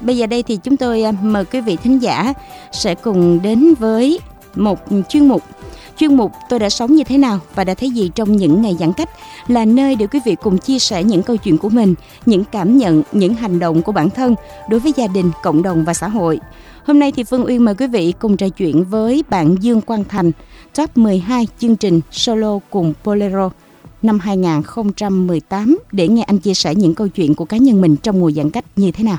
bây giờ đây thì chúng tôi à, mời quý vị thính giả sẽ cùng đến với một chuyên mục chuyên mục tôi đã sống như thế nào và đã thấy gì trong những ngày giãn cách là nơi để quý vị cùng chia sẻ những câu chuyện của mình, những cảm nhận, những hành động của bản thân đối với gia đình, cộng đồng và xã hội. Hôm nay thì Phương Uyên mời quý vị cùng trò chuyện với bạn Dương Quang Thành, top 12 chương trình solo cùng Bolero năm 2018 để nghe anh chia sẻ những câu chuyện của cá nhân mình trong mùa giãn cách như thế nào.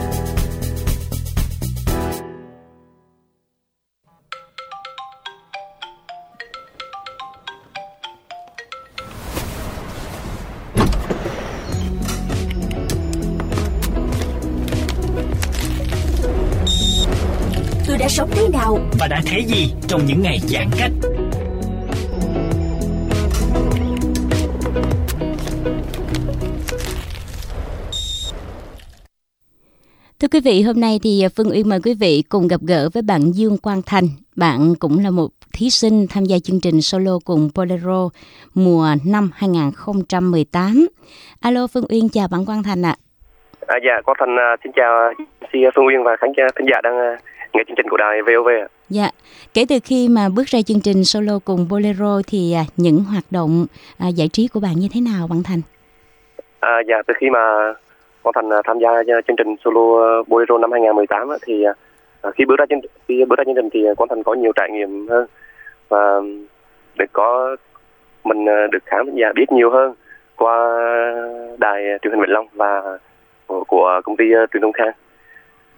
Và đã thấy gì trong những ngày giãn cách. Thưa quý vị, hôm nay thì Phương Uyên mời quý vị cùng gặp gỡ với bạn Dương Quang Thành. Bạn cũng là một thí sinh tham gia chương trình solo cùng Bolero mùa năm 2018. Alo Phương Uyên chào bạn Quang Thành ạ. À, dạ, Quang Thành à, xin chào chị Phương Uyên và khán giả thính giả đang à, nghe chương trình của đài VOV. ạ. Dạ, kể từ khi mà bước ra chương trình solo cùng Bolero thì à, những hoạt động à, giải trí của bạn như thế nào bạn Thành? À, dạ, từ khi mà Quang Thành à, tham gia à, chương trình solo Bolero năm 2018 á, thì khi bước ra chương khi bước ra chương trình thì Quang Thành có nhiều trải nghiệm hơn và được có mình được khán giả biết nhiều hơn qua đài truyền hình Vĩnh Long và của, của công ty truyền thông Khang.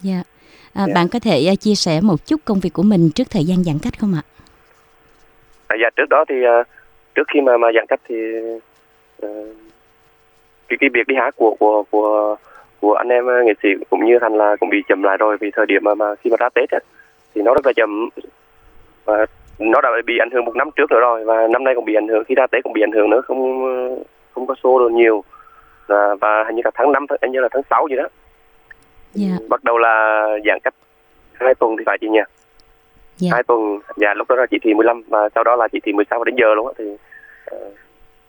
Dạ. À, Dạ. Bạn có thể à, chia sẻ một chút công việc của mình trước thời gian giãn cách không ạ? À, dạ trước đó thì à, trước khi mà mà giãn cách thì à, cái cái việc đi hát của của của của anh em nghệ sĩ cũng như thành là cũng bị chậm lại rồi vì thời điểm mà, mà khi mà ra Tết á, thì nó rất là chậm và nó đã bị ảnh hưởng một năm trước nữa rồi và năm nay cũng bị ảnh hưởng khi ra Tết cũng bị ảnh hưởng nữa không không có show được nhiều và, và hình như là tháng 5 hình như là tháng 6 gì đó Dạ. bắt đầu là giãn cách hai tuần thì phải chị nhỉ Dạ. hai tuần dạ lúc đó là chỉ thị 15 và sau đó là chỉ thị 16 đến giờ luôn á thì ờ,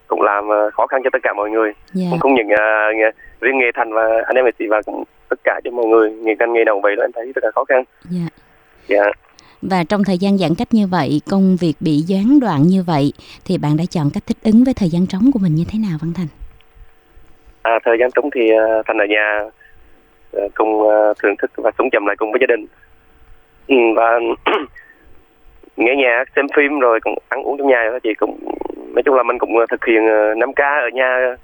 cũng làm ờ, khó khăn cho tất cả mọi người Dạ. cũng không những nghề, riêng nghề thành và anh em sĩ và cũng tất cả cho mọi người nghề canh nghề nào vậy là em thấy rất là khó khăn Dạ. dạ Và trong thời gian giãn cách như vậy, công việc bị gián đoạn như vậy thì bạn đã chọn cách thích ứng với thời gian trống của mình như thế nào Văn Thành? à, thời gian trống thì ờ, thành ở nhà cùng ờ, thưởng thức và sống chậm lại cùng với gia đình ừ, và nghe nhạc xem phim rồi cũng ăn uống trong nhà thôi chị cũng nói chung là mình cũng ờ, thực hiện ờ, 5 k ở nhà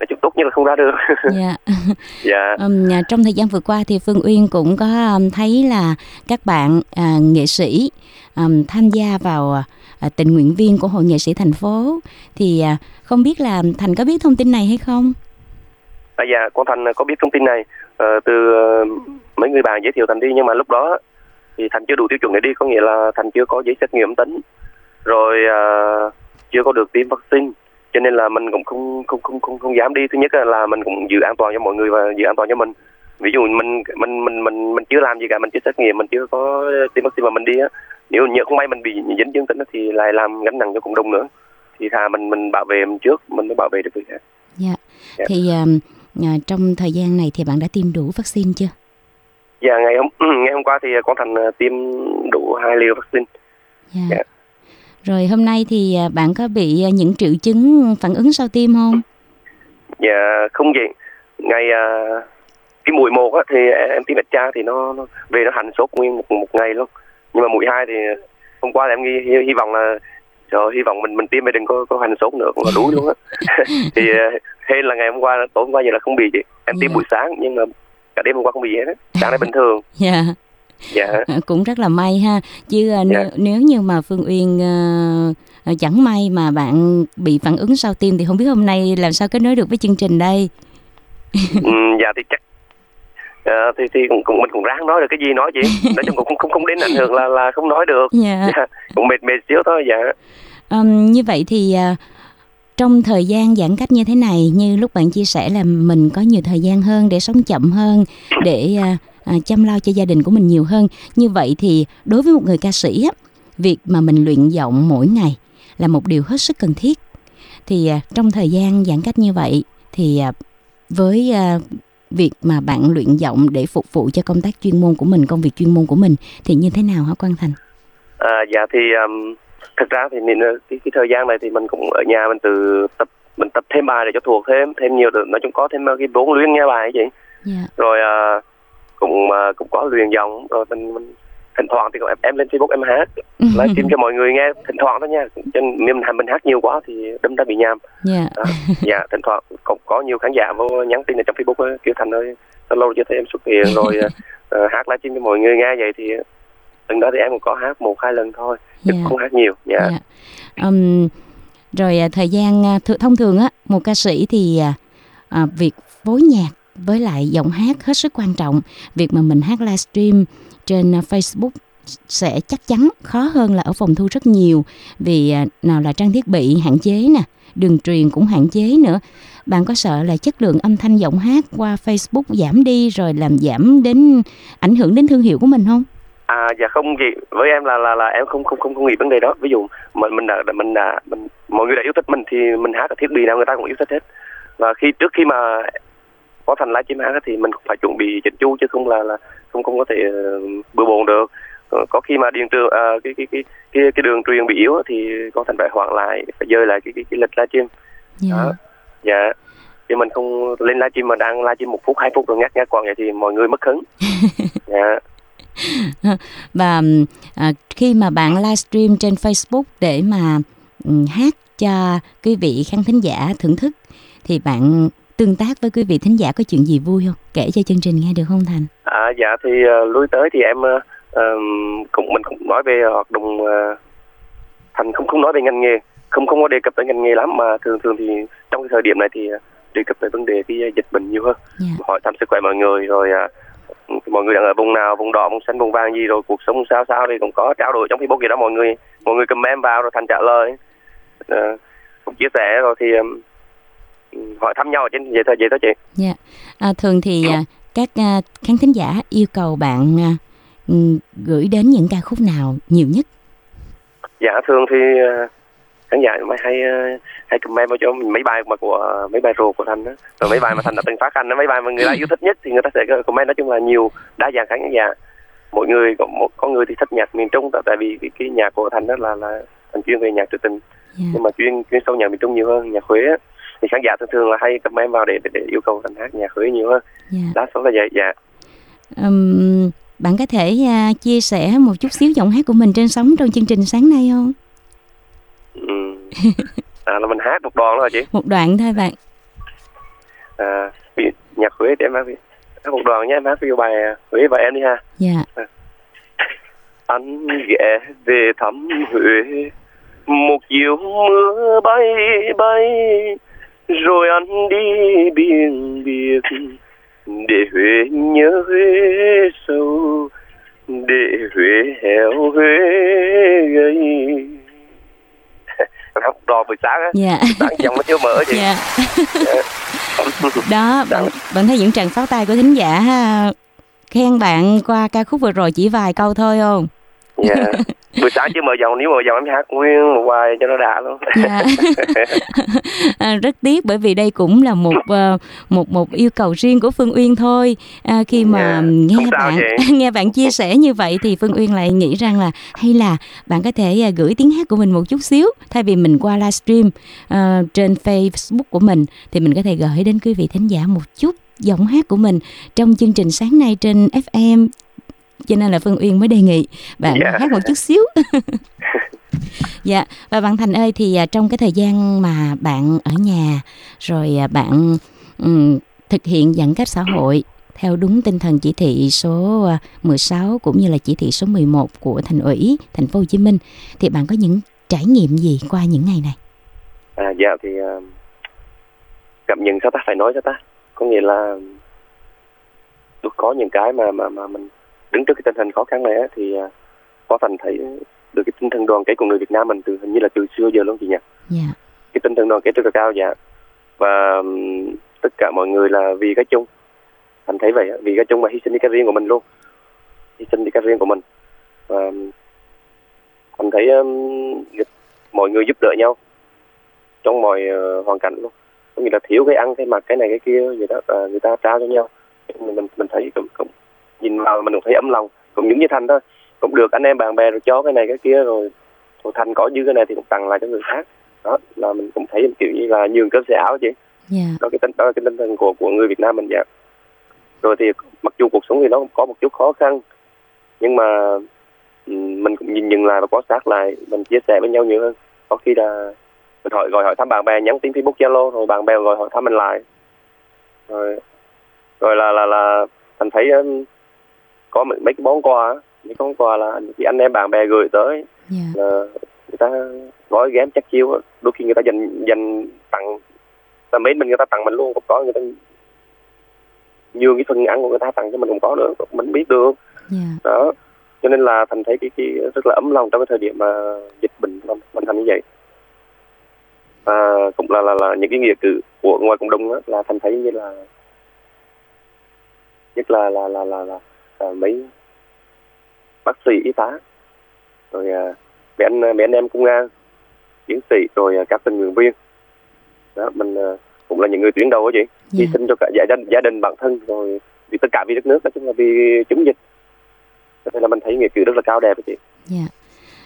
nói chung tốt nhất là không ra được Dạ. dạ à, trong thời gian vừa qua thì Phương Uyên cũng có thấy là các bạn à, nghệ sĩ ừm, tham gia vào à, tình nguyện viên của hội nghệ sĩ thành phố thì à, không biết là Thành có biết thông tin này hay không? À, dạ, con Thành có biết thông tin này ờ, từ ờ, mấy người bạn giới thiệu Thành đi nhưng mà lúc đó thì Thành chưa đủ tiêu chuẩn để đi có nghĩa là Thành chưa có giấy xét nghiệm tính. Rồi ờ, chưa có được tiêm vaccine cho nên là mình cũng không không không không không dám đi. Thứ nhất là mình cũng giữ an toàn cho mọi người và giữ an toàn cho mình. Ví dụ mình mình mình mình mình chưa làm gì cả mình chưa xét nghiệm mình chưa có tiêm vaccine mà mình đi á nếu nhỡ không may mình bị dính dương tính thì lại làm gánh nặng cho cộng đồng nữa. Thì thà mình mình bảo vệ mình trước mình mới bảo vệ được người khác. Dạ. Dạ. Thì ừm, à, trong thời gian này thì bạn đã tiêm đủ vaccine chưa? Dạ ngày hôm ngày hôm qua thì con Thành ờ, tiêm đủ hai liều vaccine. Dạ. Dạ. Rồi hôm nay thì à, bạn có bị à, những triệu chứng phản ứng sau tiêm không? Dạ không vậy. Ngày ờ, cái mũi một á, thì em tiêm ít cha thì nó, nó về nó hành sốt nguyên một một ngày luôn nhưng mà mũi hai thì hôm qua thì em hy, hy, hy vọng là trời hy vọng mình mình tiêm mà đừng có có hành sốt nữa cũng là đủ luôn á. Thì hên là ngày hôm qua tối hôm qua giờ là không bị gì em tiêm Dạ. buổi sáng nhưng mà cả đêm hôm qua không bị gì hết sáng nay bình thường. Dạ. Dạ. À, cũng rất là may ha. Chứ nếu, Dạ. nếu như mà Phương Uyên ờ, chẳng may mà bạn bị phản ứng sau tiêm thì không biết hôm nay làm sao kết nối được với chương trình đây. Ừ, dạ thì chắc Ờ, thì thì cũng, cũng mình cũng ráng nói được cái gì nói chị. Nói chung cũng không không đến ảnh hưởng là là không nói được. Dạ. Dạ. cũng mệt mệt xíu thôi dạ. Ừm, như vậy thì à, trong thời gian giãn cách như thế này như lúc bạn chia sẻ là mình có nhiều thời gian hơn để sống chậm hơn để à, à, chăm lo cho gia đình của mình nhiều hơn. Như vậy thì đối với một người ca sĩ á, việc mà mình luyện giọng mỗi ngày là một điều hết sức cần thiết. Thì à, trong thời gian giãn cách như vậy thì à, với việc mà bạn luyện giọng để phục vụ cho công tác chuyên môn của mình công việc chuyên môn của mình thì như thế nào hả Quang Thành? À, dạ thì um, thực ra thì mình ờ, cái, cái thời gian này thì mình cũng ở nhà mình tự tập mình tập thêm bài để cho thuộc thêm thêm nhiều được nói chung có thêm ờ, cái vốn luyện nghe bài ấy chị Dạ. rồi à, cũng à, cũng có luyện giọng rồi mình, mình thỉnh thoảng thì em, em lên facebook em hát livestream cho mọi người nghe thỉnh thoảng thôi nha cho mình, mình hát nhiều quá thì đâm ra bị nhàm Dạ. đó. dạ thỉnh thoảng cũng có nhiều khán giả vô nhắn tin ở trong facebook ấy, kêu thành ơi lâu chưa thấy em xuất hiện rồi ờ, hát livestream cho mọi người nghe vậy thì từng đó thì em cũng có hát một hai lần thôi chứ Dạ. không hát nhiều dạ Dạ. Ừm, rồi à, thời gian à, th- thông thường á một ca sĩ thì à, à, việc phối nhạc với lại giọng hát hết sức quan trọng việc mà mình hát livestream trên à, Facebook sẽ chắc chắn khó hơn là ở phòng thu rất nhiều vì à, nào là trang thiết bị hạn chế nè đường truyền cũng hạn chế nữa. Bạn có sợ là chất lượng âm thanh giọng hát qua Facebook giảm đi rồi làm giảm đến ảnh hưởng đến thương hiệu của mình không? À dạ không gì với em là là là em không không không không nghĩ vấn đề đó. Ví dụ mình mình đã mình đã mình, mọi người đã yêu thích mình thì mình hát ở thiết bị nào người ta cũng yêu thích hết. Và khi trước khi mà có thành livestream hát thì mình cũng phải chuẩn bị chỉnh chu chứ không là là không không có thể ờ, bừa bộn được. Ờ, có khi mà điện trường à, cái cái cái cái cái đường truyền bị yếu thì có thành phải hoãn lại phải dời lại cái cái, cái lịch livestream dạ. đó. Dạ. Chứ mình không lên livestream mà đang livestream một phút hai phút rồi ngắt ngắt quăng vậy thì mọi người mất hứng. Dạ. Và ừm, à, khi mà bạn livestream trên Facebook để mà ừm, hát cho quý vị khán thính giả thưởng thức thì bạn tương tác với quý vị thính giả có chuyện gì vui không? Kể cho chương trình nghe được không Thành? À, dạ thì uh, lui tới thì em uh, cũng mình cũng nói về hoạt động uh, thành không không nói về ngành nghề không không có đề cập tới ngành nghề lắm mà thường thường thì trong cái thời điểm này thì đề cập tới vấn đề cái dịch bệnh nhiều hơn Dạ. hỏi thăm sức khỏe mọi người rồi uh, mọi người đang ở vùng nào vùng đỏ vùng xanh vùng vàng gì rồi cuộc sống sao sao thì cũng có trao đổi trong Facebook gì đó mọi người mọi người comment vào rồi thành trả lời uh, cũng chia sẻ rồi thì um, hỏi thăm nhau ở trên vậy thôi vậy thôi chị Dạ. À, thường thì à, các à, khán thính giả yêu cầu bạn à, ừm, gửi đến những ca khúc nào nhiều nhất? dạ thường thì ờ, khán giả mới hay ờ, hay comment vào cho mình mấy bài mà của mấy bài rồ của thành đó rồi mấy bài mà thành đã từng phát hành đó mấy bài mà người ta yêu thích nhất thì người ta sẽ comment nói chung là nhiều đa dạng khán giả mỗi người có một có người thì thích nhạc miền trung tại vì cái, cái nhạc của thành đó là là thành chuyên về nhạc trữ tình Dạ. nhưng mà chuyên chuyên sâu nhạc miền trung nhiều hơn nhạc huế á. Thì khán giả thường thường là hay comment vào để để, để yêu cầu thành hát nhạc huế nhiều hơn Dạ. đa số là vậy dạ Ừm, bạn có thể à, chia sẻ một chút xíu giọng hát của mình trên sóng trong chương trình sáng nay không? ừ. à, là mình hát một đoạn thôi chị Một đoạn thôi bạn. à, nhạc huế để em hát hát một đoạn nhé em hát ví dụ bài huế và em đi ha Dạ. anh ghé về thăm Huế một chiều mưa bay bay rồi anh đi biển biệt để Huế nhớ Huế sâu để Huế héo Huế hát một đoạn buổi sáng á Dạ. sáng dòng nó chưa mở chị Dạ. Đó, bạn, bạn thấy những tràng pháo tay của thính giả ha. Khen bạn qua ca khúc vừa rồi chỉ vài câu thôi không? dạ buổi sáng chứ mở giọng nếu mở giọng em hát nguyên một bài cho nó đã luôn. Dạ. à, rất tiếc bởi vì đây cũng là một uh, một một yêu cầu riêng của Phương Uyên thôi. À, khi mà Dạ, nghe bạn nghe bạn chia sẻ như vậy thì Phương Uyên lại nghĩ rằng là hay là bạn có thể à, gửi tiếng hát của mình một chút xíu. Thay vì mình qua livestream à, trên Facebook của mình thì mình có thể gửi đến quý vị thính giả một chút giọng hát của mình trong chương trình sáng nay trên FM cho nên là Phương Uyên mới đề nghị bạn Dạ. hát một chút xíu Dạ và bạn Thành ơi thì à, trong cái thời gian mà bạn ở nhà rồi à, bạn ừm, thực hiện giãn cách xã hội theo đúng tinh thần chỉ thị số à, 16 cũng như là chỉ thị số 11 của thành ủy thành phố Hồ Chí Minh thì bạn có những trải nghiệm gì qua những ngày này? à dạ thì uh, cảm nhận sao ta phải nói sao ta có nghĩa là tôi có những cái mà mà mà mình đứng trước cái tình hình khó khăn này á, thì uh, có phần thấy được cái tinh thần đoàn kết của người Việt Nam mình từ hình như là từ xưa giờ luôn chị nhỉ? Dạ. cái tinh thần đoàn kết rất là cao dạ. Và tất cả mọi người là vì cái chung. Anh thấy vậy á, vì cái chung mà hy sinh đi cái riêng của mình luôn. Hy sinh đi cái riêng của mình. Và anh thấy ừm, mọi người giúp đỡ nhau trong mọi ờ, hoàn cảnh luôn. Có nghĩa là thiếu cái ăn cái mặc cái này cái kia gì đó và người ta trao cho nhau. Mình mình, mình thấy cũng, cũng nhìn vào mình cũng thấy ấm lòng. Cũng những như thành thôi cũng được anh em bạn bè rồi cho cái này cái kia rồi. Rồi thành có dư cái này thì cũng tặng lại cho người khác. Đó là mình cũng thấy kiểu như là nhường cơm xẻ áo chị Dạ. đó cái tinh đó là cái tinh thần của của người Việt Nam mình dạ. Rồi thì mặc dù cuộc sống thì nó cũng có một chút khó khăn nhưng mà mình cũng nhìn nhận lại và quan sát lại mình chia sẻ với nhau nhiều hơn. Có khi là mình hỏi gọi hỏi thăm bạn bè nhắn tin Facebook Zalo rồi bạn bè gọi hỏi thăm mình lại. Rồi rồi là là là mình thấy có mấy mấy cái món quà cái món quà là những anh em bạn bè gửi tới. Dạ. là người ta gói ghém chắc chiêu đôi khi người ta dành dành tặng ta mấy mình người ta tặng mình luôn cũng có người ta nhường cái phần ăn của người ta tặng cho mình cũng có nữa mình biết được. Dạ. đó. Cho nên là thành thấy cái, cái rất là ấm lòng trong cái thời điểm mà dịch bệnh mình mình thành như vậy. Và cũng là là là những cái nghĩa cử của ngoài cộng đồng đó, là thành thấy như là nhất là là là là, là, là mấy bác sĩ y tá rồi à, mấy anh mấy anh em công an chiến sĩ rồi à, các tình nguyện viên đó mình à, cũng là những người tuyến đầu đó chị Dạ. hy sinh cho cả gia đình gia đình bản thân rồi vì tất cả vì đất nước nói chung là vì chống dịch cho nên là mình thấy nghĩa cử rất là cao đẹp đó chị Dạ.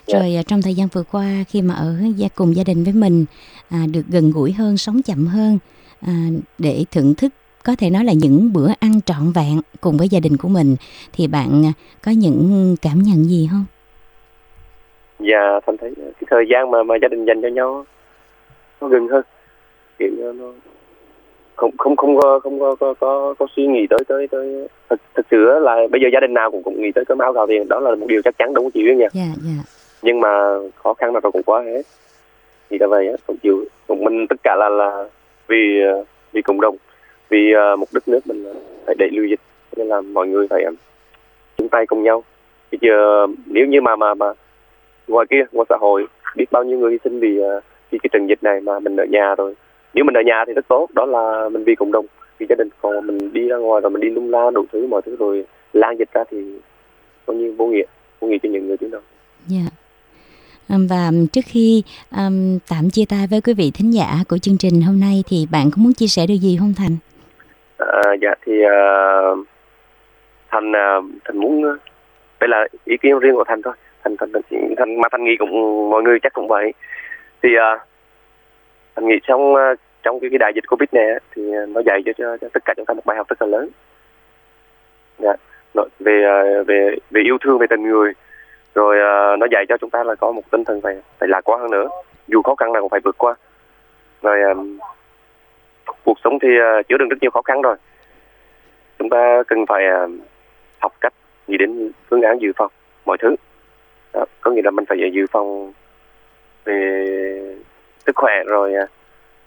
Dạ. Rồi à, trong thời gian vừa qua khi mà ở gia cùng gia đình với mình à, được gần gũi hơn, sống chậm hơn à, để thưởng thức có thể nói là những bữa ăn trọn vẹn cùng với gia đình của mình thì bạn à, có những cảm nhận gì không? và thành thấy cái thời gian mà mà gia đình dành cho nhau nó gần hơn kiểu nó không không không có không có có có, có suy nghĩ tới tới tới thực thực sự là bây giờ gia đình nào cũng cũng nghĩ tới cơm áo gạo tiền đó là một điều chắc chắn đúng không chị Duyên nha Dạ, dạ. nhưng mà khó khăn nào cũng quá hết thì là vậy cũng chịu cũng mình tất cả là là vì ờ, vì cộng đồng vì ờ, mục một đất nước mình phải đẩy lùi dịch nên là mọi người phải ờ, chung tay cùng nhau bây giờ nếu như mà mà mà ngoài kia ngoài xã hội biết bao nhiêu người hy sinh vì ờ, vì cái trận dịch này mà mình ở nhà rồi nếu mình ở nhà thì rất tốt đó là mình vì cộng đồng vì gia đình còn mình đi ra ngoài rồi mình đi lung la đủ thứ mọi thứ rồi lan dịch ra thì bao nhiêu vô nghĩa vô nghĩa cho những người chúng ta yeah. Và trước khi um, tạm chia tay với quý vị thính giả của chương trình hôm nay thì bạn có muốn chia sẻ điều gì không Thành? À, dạ thì uh, thành uh, thành muốn đây là ý kiến riêng của thành thôi. Thành thành thành, thành mà thành nghĩ cũng mọi người chắc cũng vậy. Thì uh, thành nghĩ trong uh, trong cái, cái đại dịch covid này thì nó dạy cho, cho cho tất cả chúng ta một bài học rất là lớn. Dạ nó, về về về yêu thương về tình người rồi uh, nó dạy cho chúng ta là có một tinh thần phải phải lạc quan hơn nữa. Dù khó khăn nào cũng phải vượt qua. Rồi à, cuộc sống thì à, chứa đựng rất nhiều khó khăn rồi. Chúng ta cần phải à, học cách nghĩ đến phương án dự phòng mọi thứ. Đó, có nghĩa là mình phải dự phòng về sức khỏe rồi à,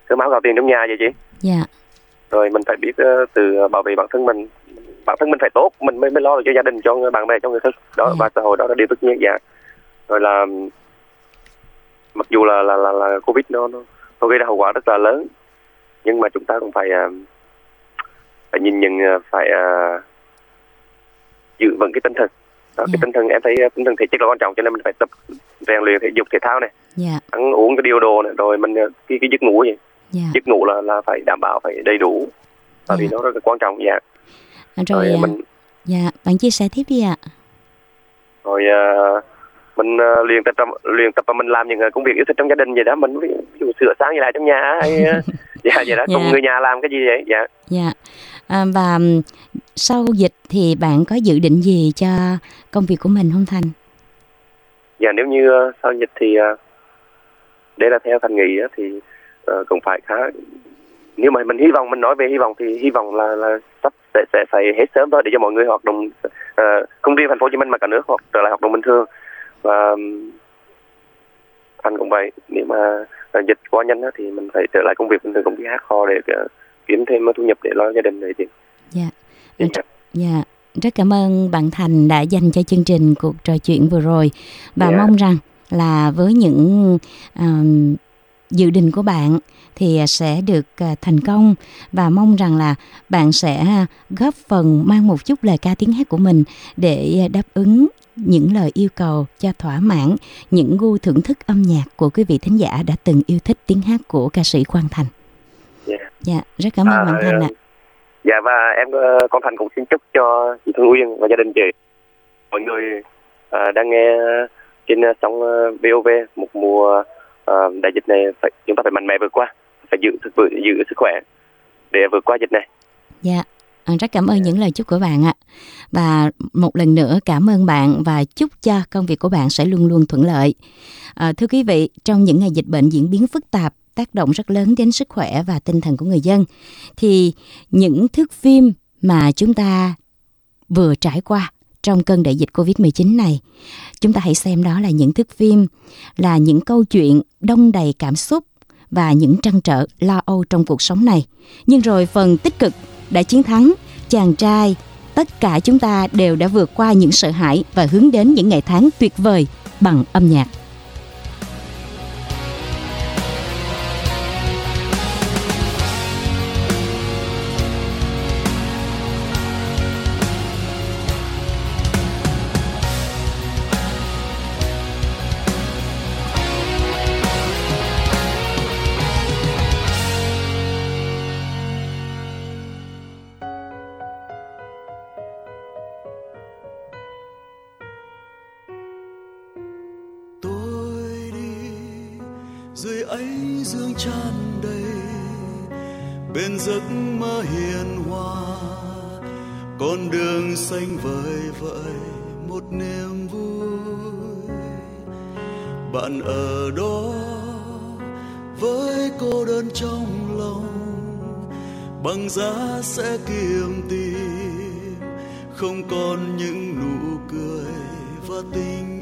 cơm áo gạo tiền trong nhà vậy chị. Dạ, rồi mình phải biết ờ, từ bảo vệ bản thân mình. Bản thân mình phải tốt mình mới mới lo được cho gia đình cho người- bạn bè cho người thân. Đó Ừ. và xã hội đó là điều tất nhiên dạ. Rồi là mặc dù là là là, là covid nó nó gây ra hậu quả rất là lớn nhưng mà chúng ta cũng phải ờ, phải nhìn nhận ờ, phải ờ, giữ vững cái tinh thần. Đó, Dạ. cái tinh thần em thấy tinh thần thể chất là quan trọng cho nên mình phải tập rèn luyện thể dục thể thao này. Dạ. Ăn uống cái điều đồ này rồi mình cái cái giấc ngủ gì dạ. Giấc ngủ là là phải đảm bảo phải đầy đủ bởi vì Dạ. nó rất là quan trọng dạ. Rồi rồi à, mình dạ bạn chia sẻ tiếp đi ạ. Rồi ờ, mình ờ, luyện tập luyện tập và mình làm những ờ, công việc yêu thích trong gia đình vậy đó. Mình ví dụ sửa sáng gì lại trong nhà hay ờ, dạ vậy đó. Cùng Dạ. người nhà làm cái gì vậy? Dạ. Dạ. À, và sau dịch thì bạn có dự định gì cho công việc của mình không Thành? Dạ nếu như ờ, sau dịch thì ờ, đây là theo thành nghĩ á, thì ờ, cũng phải khá nếu mà mình hy vọng mình nói về hy vọng thì hy vọng là là sắp sẽ sẽ phải hết sớm thôi để cho mọi người hoạt động ờ, không riêng thành phố Hồ Chí Minh mà cả nước hoặc trở lại hoạt động bình thường và ừm, anh cũng vậy. Nếu mà ờ, dịch quá nhanh thì mình phải trở lại công việc bình thường công việc hát kho để ờ, kiếm thêm thu nhập để lo gia đình này thì dạ. Dạ. Dạ, rất cảm ơn bạn Thành đã dành cho chương trình cuộc trò chuyện vừa rồi. Và Dạ. mong rằng là với những ờm, dự định của bạn thì sẽ được à, thành công. Và mong rằng là bạn sẽ góp phần mang một chút lời ca tiếng hát của mình để đáp ứng những lời yêu cầu cho thỏa mãn những gu thưởng thức âm nhạc của quý vị thính giả đã từng yêu thích tiếng hát của ca sĩ Quang Thành. Dạ. Dạ, rất cảm ơn À, bạn Thành ạ. Dạ và em ờ, con Thành cũng xin chúc cho chị Thương Uyên và gia đình chị mọi người ờ, đang nghe trên ờ, sóng ờ, VOV một mùa ờ, đại dịch này phải chúng ta phải mạnh mẽ vượt qua phải giữ thực vự giữ sức khỏe để vượt qua dịch này. Dạ, à, rất cảm ơn những lời chúc của bạn ạ. Và một lần nữa cảm ơn bạn và chúc cho công việc của bạn sẽ luôn luôn thuận lợi. À, thưa quý vị, trong những ngày dịch bệnh diễn biến phức tạp, tác động rất lớn đến sức khỏe và tinh thần của người dân, thì những thước phim mà chúng ta vừa trải qua trong cơn đại dịch Covid-19 này, chúng ta hãy xem đó là những thước phim, là những câu chuyện đông đầy cảm xúc và những trăn trở lo âu trong cuộc sống này. Nhưng rồi phần tích cực đã chiến thắng, chàng trai, tất cả chúng ta đều đã vượt qua những sợ hãi và hướng đến những ngày tháng tuyệt vời bằng âm nhạc. Dưới ánh dương tràn đầy, bên giấc mơ hiền hòa. Con đường xanh vời vợi một niềm vui. Bạn ở đó với cô đơn trong lòng bằng giá sẽ kiềm tìm không còn những nụ cười và tình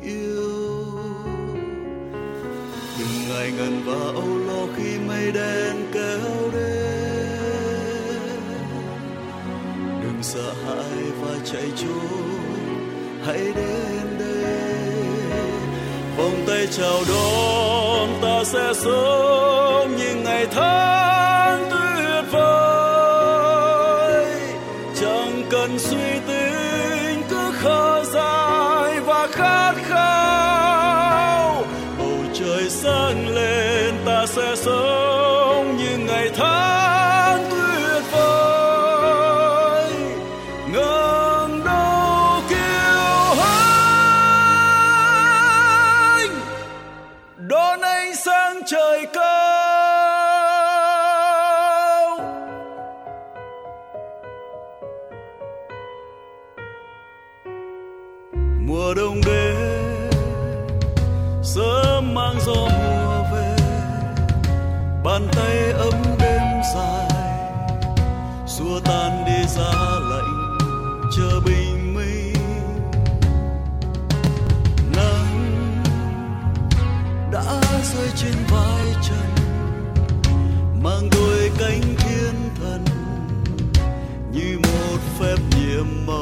ngại ngần và âu lo khi mây đen kéo đến. Đừng sợ hãi và chạy trốn, hãy đến đây. Vòng tay chào đón ta sẽ sống những ngày tháng. Mùa đông đến sớm mang gió mùa về. Bàn tay ấm đêm dài, xua tan đi giá lạnh chờ bình minh. Nắng đã rơi trên vai trần, mang đôi cánh thiên thần như một phép nhiệm màu.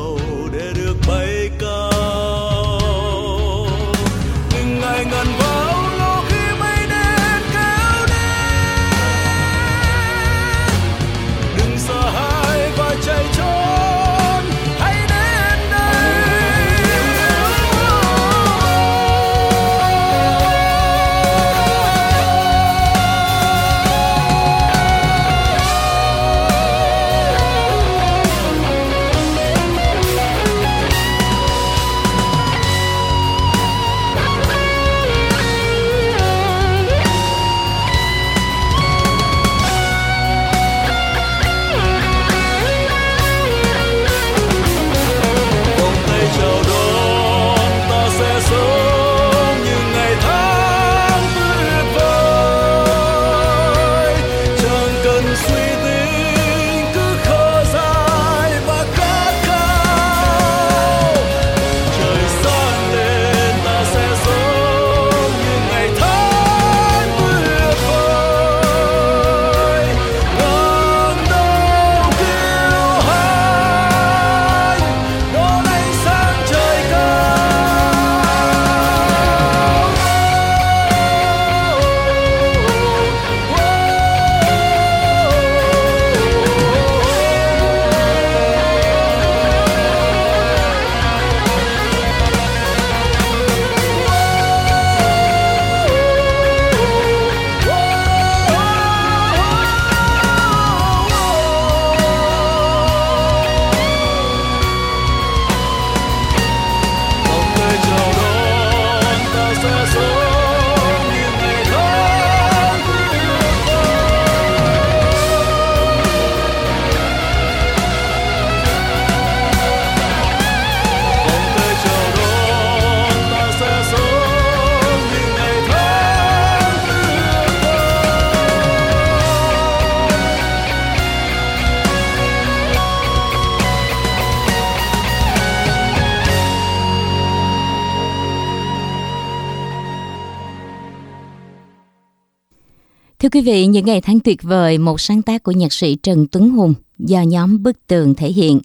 Thưa quý vị, những ngày tháng tuyệt vời, một sáng tác của nhạc sĩ Trần Tuấn Hùng do nhóm Bức Tường thể hiện.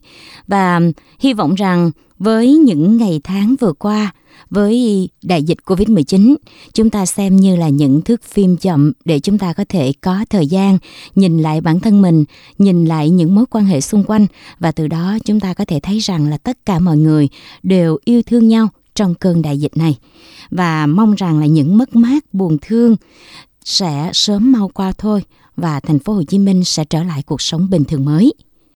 Và hy vọng rằng với những ngày tháng vừa qua, với đại dịch Covid-19, chúng ta xem như là những thước phim chậm để chúng ta có thể có thời gian nhìn lại bản thân mình, nhìn lại những mối quan hệ xung quanh và từ đó chúng ta có thể thấy rằng là tất cả mọi người đều yêu thương nhau trong cơn đại dịch này và mong rằng là những mất mát buồn thương sẽ sớm mau qua thôi và thành phố Hồ Chí Minh sẽ trở lại cuộc sống bình thường mới.